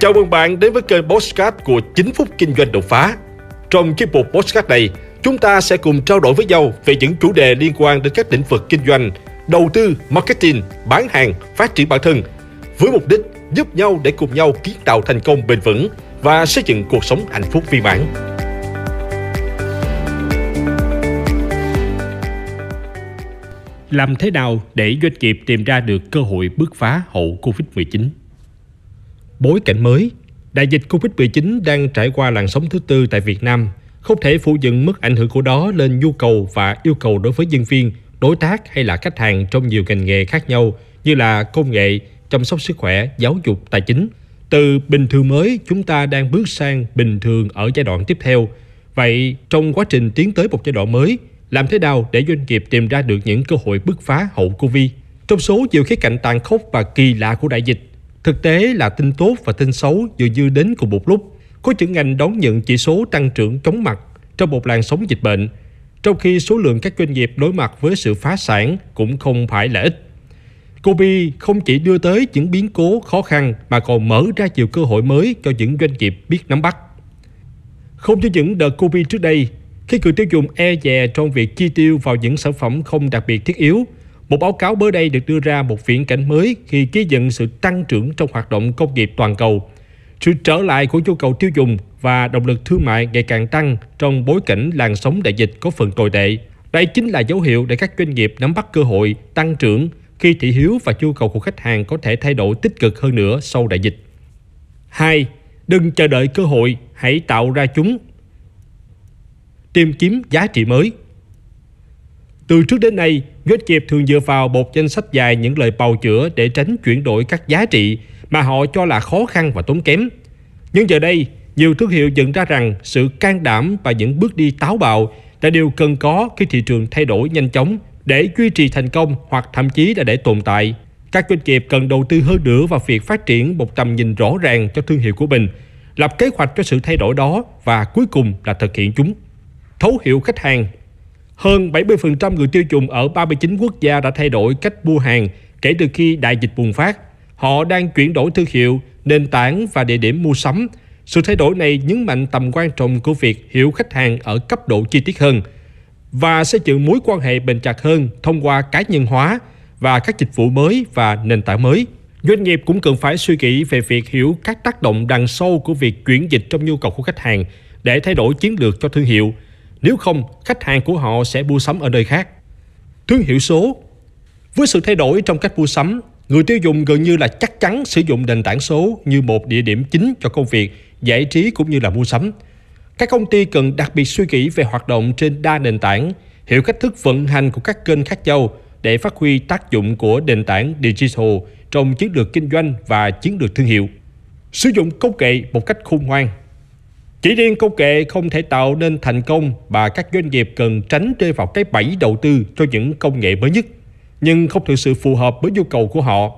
Chào mừng bạn đến với kênh Postcard của 9 phút kinh doanh đột phá. Trong chiếc mục Postcard này, chúng ta sẽ cùng trao đổi với nhau về những chủ đề liên quan đến các lĩnh vực kinh doanh, đầu tư, marketing, bán hàng, phát triển bản thân, với mục đích giúp nhau để cùng nhau kiến tạo thành công bền vững và xây dựng cuộc sống hạnh phúc viên mãn. Làm thế nào để doanh nghiệp tìm ra được cơ hội bứt phá hậu Covid-19? Bối cảnh mới, đại dịch Covid-19 đang trải qua làn sóng thứ tư tại Việt Nam, không thể phủ nhận mức ảnh hưởng của đó lên nhu cầu và yêu cầu đối với nhân viên, đối tác hay là khách hàng trong nhiều ngành nghề khác nhau như là công nghệ, chăm sóc sức khỏe, giáo dục, tài chính. Từ bình thường mới, chúng ta đang bước sang bình thường ở giai đoạn tiếp theo. Vậy, trong quá trình tiến tới một giai đoạn mới, làm thế nào để doanh nghiệp tìm ra được những cơ hội bứt phá hậu Covid? Trong số nhiều khía cạnh tàn khốc và kỳ lạ của đại dịch, thực tế là tin tốt và tin xấu dường như đến cùng một lúc. Có những ngành đón nhận chỉ số tăng trưởng chóng mặt trong một làn sóng dịch bệnh, trong khi số lượng các doanh nghiệp đối mặt với sự phá sản cũng không phải là ít. Covid không chỉ đưa tới những biến cố khó khăn mà còn mở ra nhiều cơ hội mới cho những doanh nghiệp biết nắm bắt. Không như những đợt Covid trước đây, khi người tiêu dùng e dè trong việc chi tiêu vào những sản phẩm không đặc biệt thiết yếu, một báo cáo mới đây được đưa ra một viễn cảnh mới khi ghi nhận sự tăng trưởng trong hoạt động công nghiệp toàn cầu. Sự trở lại của nhu cầu tiêu dùng và động lực thương mại ngày càng tăng trong bối cảnh làn sóng đại dịch có phần tồi tệ. Đây chính là dấu hiệu để các doanh nghiệp nắm bắt cơ hội tăng trưởng khi thị hiếu và nhu cầu của khách hàng có thể thay đổi tích cực hơn nữa sau đại dịch. 2. Đừng chờ đợi cơ hội, hãy tạo ra chúng tìm kiếm giá trị mới. Từ trước đến nay, doanh nghiệp thường dựa vào một danh sách dài những lời bào chữa để tránh chuyển đổi các giá trị mà họ cho là khó khăn và tốn kém. Nhưng giờ đây, nhiều thương hiệu nhận ra rằng sự can đảm và những bước đi táo bạo là điều cần có khi thị trường thay đổi nhanh chóng để duy trì thành công hoặc thậm chí là để tồn tại. Các doanh nghiệp cần đầu tư hơn nữa vào việc phát triển một tầm nhìn rõ ràng cho thương hiệu của mình, lập kế hoạch cho sự thay đổi đó và cuối cùng là thực hiện chúng thấu hiểu khách hàng. Hơn 70% người tiêu dùng ở 39 quốc gia đã thay đổi cách mua hàng kể từ khi đại dịch bùng phát. Họ đang chuyển đổi thương hiệu, nền tảng và địa điểm mua sắm. Sự thay đổi này nhấn mạnh tầm quan trọng của việc hiểu khách hàng ở cấp độ chi tiết hơn và xây dựng mối quan hệ bền chặt hơn thông qua cá nhân hóa và các dịch vụ mới và nền tảng mới. Doanh nghiệp cũng cần phải suy nghĩ về việc hiểu các tác động đằng sâu của việc chuyển dịch trong nhu cầu của khách hàng để thay đổi chiến lược cho thương hiệu – nếu không, khách hàng của họ sẽ mua sắm ở nơi khác. Thương hiệu số Với sự thay đổi trong cách mua sắm, người tiêu dùng gần như là chắc chắn sử dụng nền tảng số như một địa điểm chính cho công việc, giải trí cũng như là mua sắm. Các công ty cần đặc biệt suy nghĩ về hoạt động trên đa nền tảng, hiểu cách thức vận hành của các kênh khác nhau để phát huy tác dụng của nền tảng digital trong chiến lược kinh doanh và chiến lược thương hiệu. Sử dụng công nghệ một cách khôn ngoan chỉ riêng công nghệ không thể tạo nên thành công và các doanh nghiệp cần tránh rơi vào cái bẫy đầu tư cho những công nghệ mới nhất, nhưng không thực sự phù hợp với nhu cầu của họ.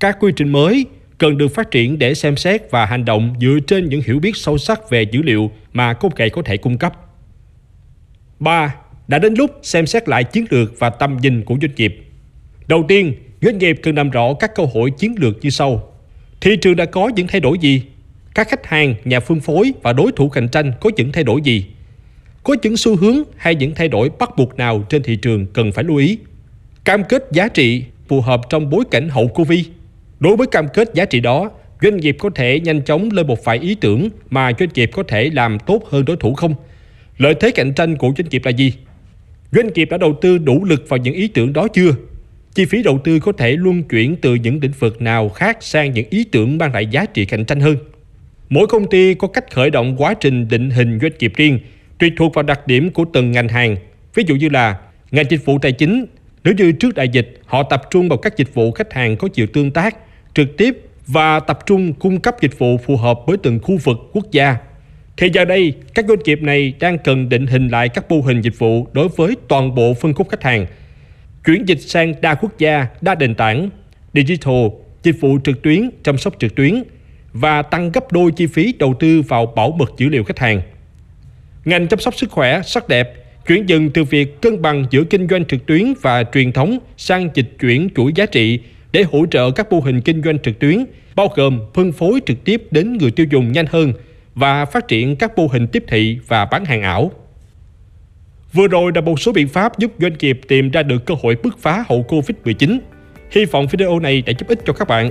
Các quy trình mới cần được phát triển để xem xét và hành động dựa trên những hiểu biết sâu sắc về dữ liệu mà công nghệ có thể cung cấp. 3. Đã đến lúc xem xét lại chiến lược và tầm nhìn của doanh nghiệp. Đầu tiên, doanh nghiệp cần làm rõ các cơ hội chiến lược như sau. Thị trường đã có những thay đổi gì các khách hàng, nhà phân phối và đối thủ cạnh tranh có những thay đổi gì? Có những xu hướng hay những thay đổi bắt buộc nào trên thị trường cần phải lưu ý? Cam kết giá trị phù hợp trong bối cảnh hậu Covid. Đối với cam kết giá trị đó, doanh nghiệp có thể nhanh chóng lên một vài ý tưởng mà doanh nghiệp có thể làm tốt hơn đối thủ không? Lợi thế cạnh tranh của doanh nghiệp là gì? Doanh nghiệp đã đầu tư đủ lực vào những ý tưởng đó chưa? Chi phí đầu tư có thể luân chuyển từ những lĩnh vực nào khác sang những ý tưởng mang lại giá trị cạnh tranh hơn? Mỗi công ty có cách khởi động quá trình định hình doanh nghiệp riêng, tùy thuộc vào đặc điểm của từng ngành hàng. Ví dụ như là ngành dịch vụ tài chính, nếu như trước đại dịch họ tập trung vào các dịch vụ khách hàng có chiều tương tác, trực tiếp và tập trung cung cấp dịch vụ phù hợp với từng khu vực quốc gia. Thì giờ đây, các doanh nghiệp này đang cần định hình lại các mô hình dịch vụ đối với toàn bộ phân khúc khách hàng. Chuyển dịch sang đa quốc gia, đa nền tảng, digital, dịch vụ trực tuyến, chăm sóc trực tuyến, và tăng gấp đôi chi phí đầu tư vào bảo mật dữ liệu khách hàng. Ngành chăm sóc sức khỏe, sắc đẹp chuyển dần từ việc cân bằng giữa kinh doanh trực tuyến và truyền thống sang dịch chuyển chuỗi giá trị để hỗ trợ các mô hình kinh doanh trực tuyến, bao gồm phân phối trực tiếp đến người tiêu dùng nhanh hơn và phát triển các mô hình tiếp thị và bán hàng ảo. Vừa rồi là một số biện pháp giúp doanh nghiệp tìm ra được cơ hội bứt phá hậu Covid-19. Hy vọng video này đã giúp ích cho các bạn.